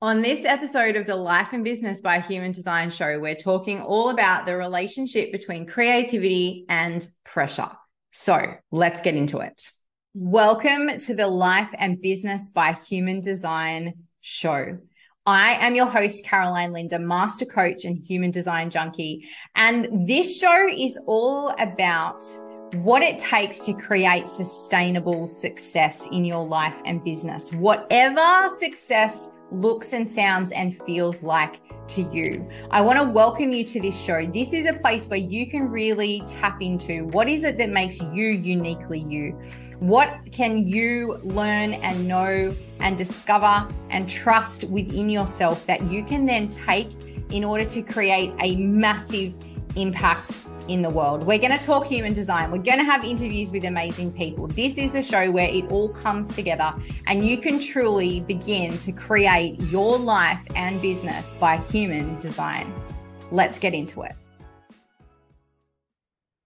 On this episode of the Life and Business by Human Design show, we're talking all about the relationship between creativity and pressure. So let's get into it. Welcome to the Life and Business by Human Design show. I am your host, Caroline Linda, master coach and human design junkie. And this show is all about what it takes to create sustainable success in your life and business. Whatever success looks and sounds and feels like to you. I want to welcome you to this show. This is a place where you can really tap into what is it that makes you uniquely you? What can you learn and know and discover and trust within yourself that you can then take in order to create a massive impact in the world. We're going to talk human design. We're going to have interviews with amazing people. This is a show where it all comes together and you can truly begin to create your life and business by human design. Let's get into it.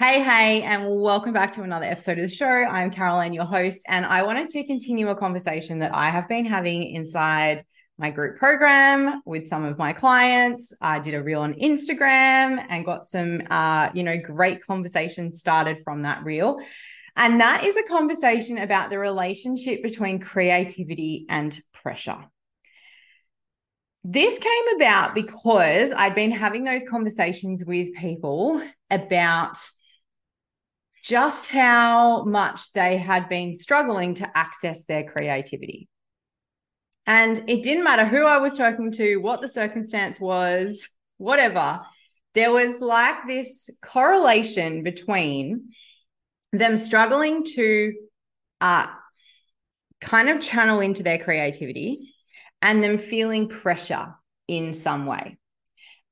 Hey, hey, and welcome back to another episode of the show. I'm Caroline, your host, and I wanted to continue a conversation that I have been having inside my group program with some of my clients. I did a reel on Instagram and got some, uh, you know, great conversations started from that reel. And that is a conversation about the relationship between creativity and pressure. This came about because I'd been having those conversations with people about just how much they had been struggling to access their creativity. And it didn't matter who I was talking to, what the circumstance was, whatever. There was like this correlation between them struggling to uh, kind of channel into their creativity and them feeling pressure in some way.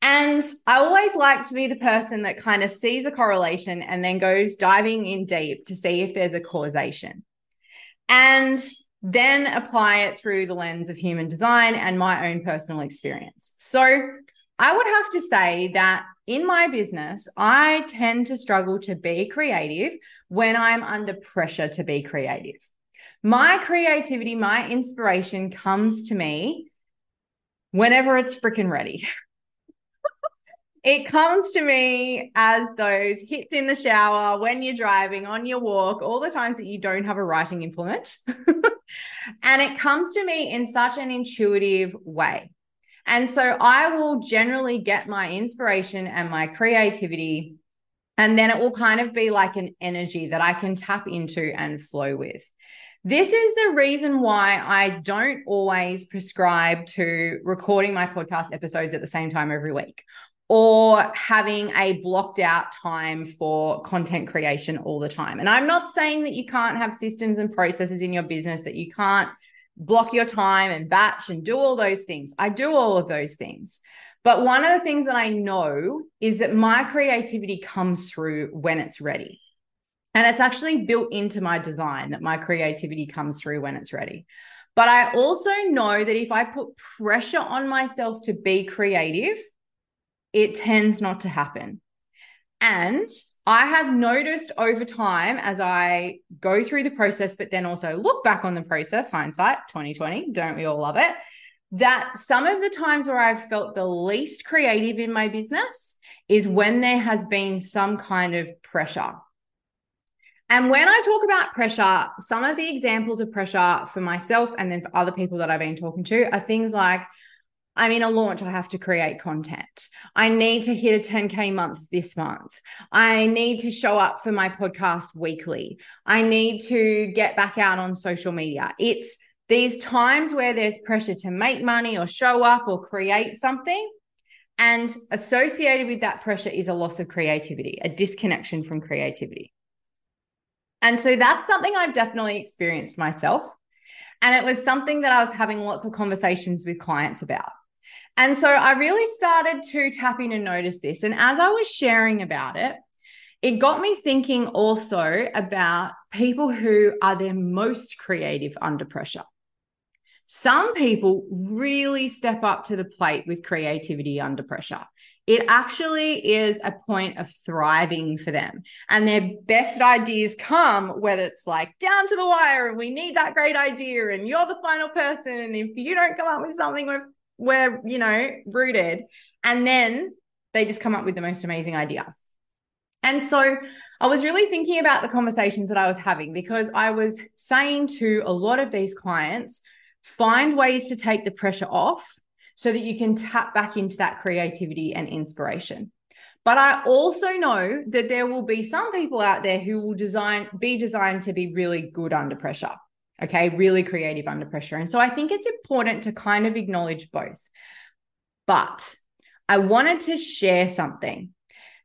And I always like to be the person that kind of sees a correlation and then goes diving in deep to see if there's a causation. And then apply it through the lens of human design and my own personal experience. So I would have to say that in my business, I tend to struggle to be creative when I'm under pressure to be creative. My creativity, my inspiration comes to me whenever it's freaking ready. it comes to me as those hits in the shower, when you're driving, on your walk, all the times that you don't have a writing implement. and it comes to me in such an intuitive way. And so I will generally get my inspiration and my creativity. And then it will kind of be like an energy that I can tap into and flow with. This is the reason why I don't always prescribe to recording my podcast episodes at the same time every week or having a blocked out time for content creation all the time. And I'm not saying that you can't have systems and processes in your business, that you can't block your time and batch and do all those things. I do all of those things. But one of the things that I know is that my creativity comes through when it's ready. And it's actually built into my design that my creativity comes through when it's ready. But I also know that if I put pressure on myself to be creative, it tends not to happen. And I have noticed over time as I go through the process, but then also look back on the process, hindsight 2020, don't we all love it? That some of the times where I've felt the least creative in my business is when there has been some kind of pressure. And when I talk about pressure, some of the examples of pressure for myself and then for other people that I've been talking to are things like I'm in a launch, I have to create content. I need to hit a 10K month this month. I need to show up for my podcast weekly. I need to get back out on social media. It's these times where there's pressure to make money or show up or create something. And associated with that pressure is a loss of creativity, a disconnection from creativity. And so that's something I've definitely experienced myself. And it was something that I was having lots of conversations with clients about. And so I really started to tap in and notice this. And as I was sharing about it, it got me thinking also about people who are their most creative under pressure. Some people really step up to the plate with creativity under pressure. It actually is a point of thriving for them. And their best ideas come when it's like down to the wire and we need that great idea and you're the final person. And if you don't come up with something, we're we're, you know, rooted. And then they just come up with the most amazing idea. And so I was really thinking about the conversations that I was having because I was saying to a lot of these clients, find ways to take the pressure off so that you can tap back into that creativity and inspiration. But I also know that there will be some people out there who will design be designed to be really good under pressure. Okay, really creative under pressure. And so I think it's important to kind of acknowledge both. But I wanted to share something.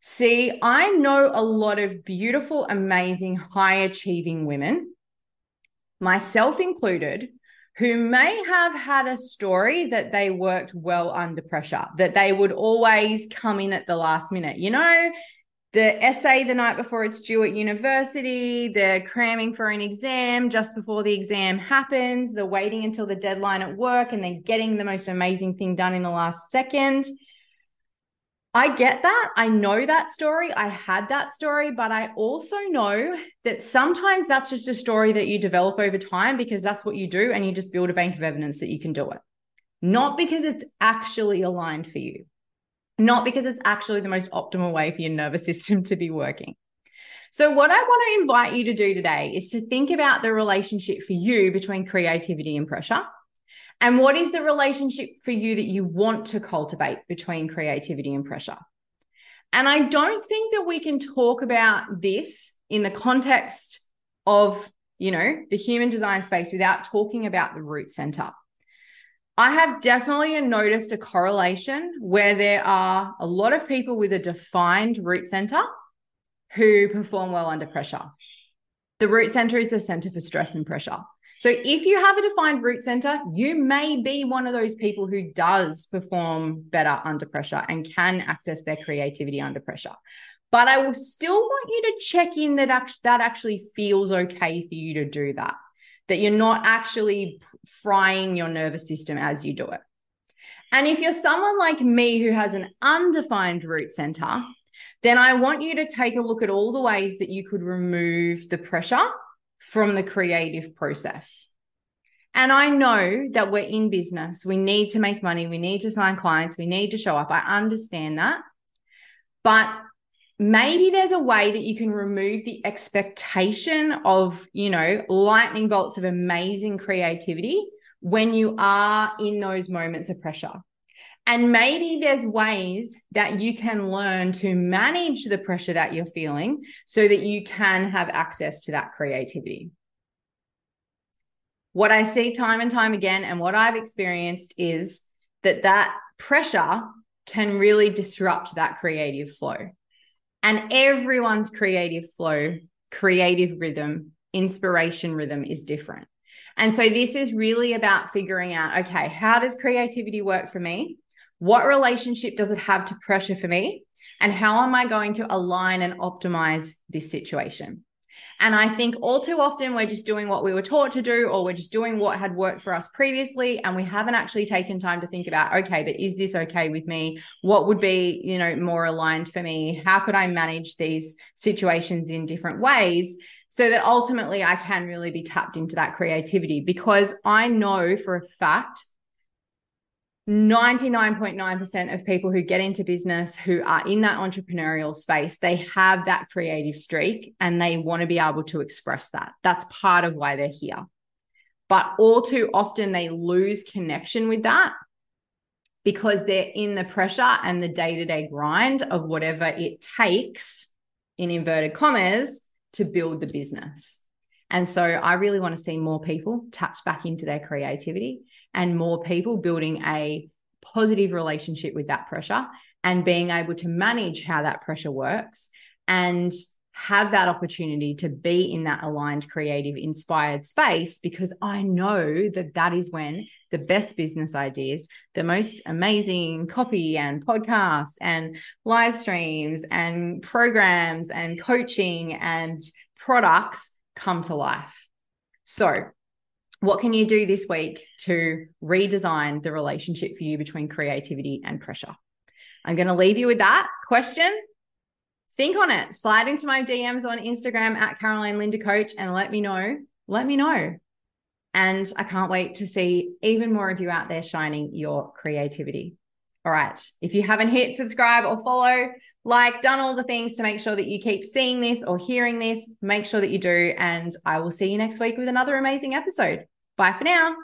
See, I know a lot of beautiful, amazing, high achieving women, myself included, who may have had a story that they worked well under pressure, that they would always come in at the last minute. You know, the essay the night before it's due at university, the cramming for an exam just before the exam happens, the waiting until the deadline at work and then getting the most amazing thing done in the last second. I get that. I know that story. I had that story, but I also know that sometimes that's just a story that you develop over time because that's what you do and you just build a bank of evidence that you can do it. Not because it's actually aligned for you, not because it's actually the most optimal way for your nervous system to be working. So, what I want to invite you to do today is to think about the relationship for you between creativity and pressure and what is the relationship for you that you want to cultivate between creativity and pressure? And I don't think that we can talk about this in the context of, you know, the human design space without talking about the root center. I have definitely noticed a correlation where there are a lot of people with a defined root center who perform well under pressure. The root center is the center for stress and pressure. So if you have a defined root center, you may be one of those people who does perform better under pressure and can access their creativity under pressure. But I will still want you to check in that act- that actually feels okay for you to do that. That you're not actually frying your nervous system as you do it. And if you're someone like me who has an undefined root center, then I want you to take a look at all the ways that you could remove the pressure from the creative process. And I know that we're in business. We need to make money. We need to sign clients. We need to show up. I understand that. But maybe there's a way that you can remove the expectation of, you know, lightning bolts of amazing creativity when you are in those moments of pressure. And maybe there's ways that you can learn to manage the pressure that you're feeling so that you can have access to that creativity. What I see time and time again, and what I've experienced is that that pressure can really disrupt that creative flow. And everyone's creative flow, creative rhythm, inspiration rhythm is different. And so this is really about figuring out okay, how does creativity work for me? What relationship does it have to pressure for me? And how am I going to align and optimize this situation? And I think all too often we're just doing what we were taught to do, or we're just doing what had worked for us previously. And we haven't actually taken time to think about, okay, but is this okay with me? What would be, you know, more aligned for me? How could I manage these situations in different ways? So that ultimately I can really be tapped into that creativity because I know for a fact 99.9% of people who get into business who are in that entrepreneurial space, they have that creative streak and they want to be able to express that. That's part of why they're here. But all too often, they lose connection with that because they're in the pressure and the day to day grind of whatever it takes, in inverted commas, to build the business. And so I really want to see more people tapped back into their creativity and more people building a positive relationship with that pressure and being able to manage how that pressure works and have that opportunity to be in that aligned, creative, inspired space because I know that that is when the best business ideas, the most amazing copy and podcasts and live streams and programs and coaching and products come to life. So, what can you do this week to redesign the relationship for you between creativity and pressure? I'm going to leave you with that question. Think on it. Slide into my DMs on Instagram at Caroline Linda Coach and let me know. Let me know. And I can't wait to see even more of you out there shining your creativity. All right. If you haven't hit subscribe or follow, like, done all the things to make sure that you keep seeing this or hearing this, make sure that you do. And I will see you next week with another amazing episode. Bye for now.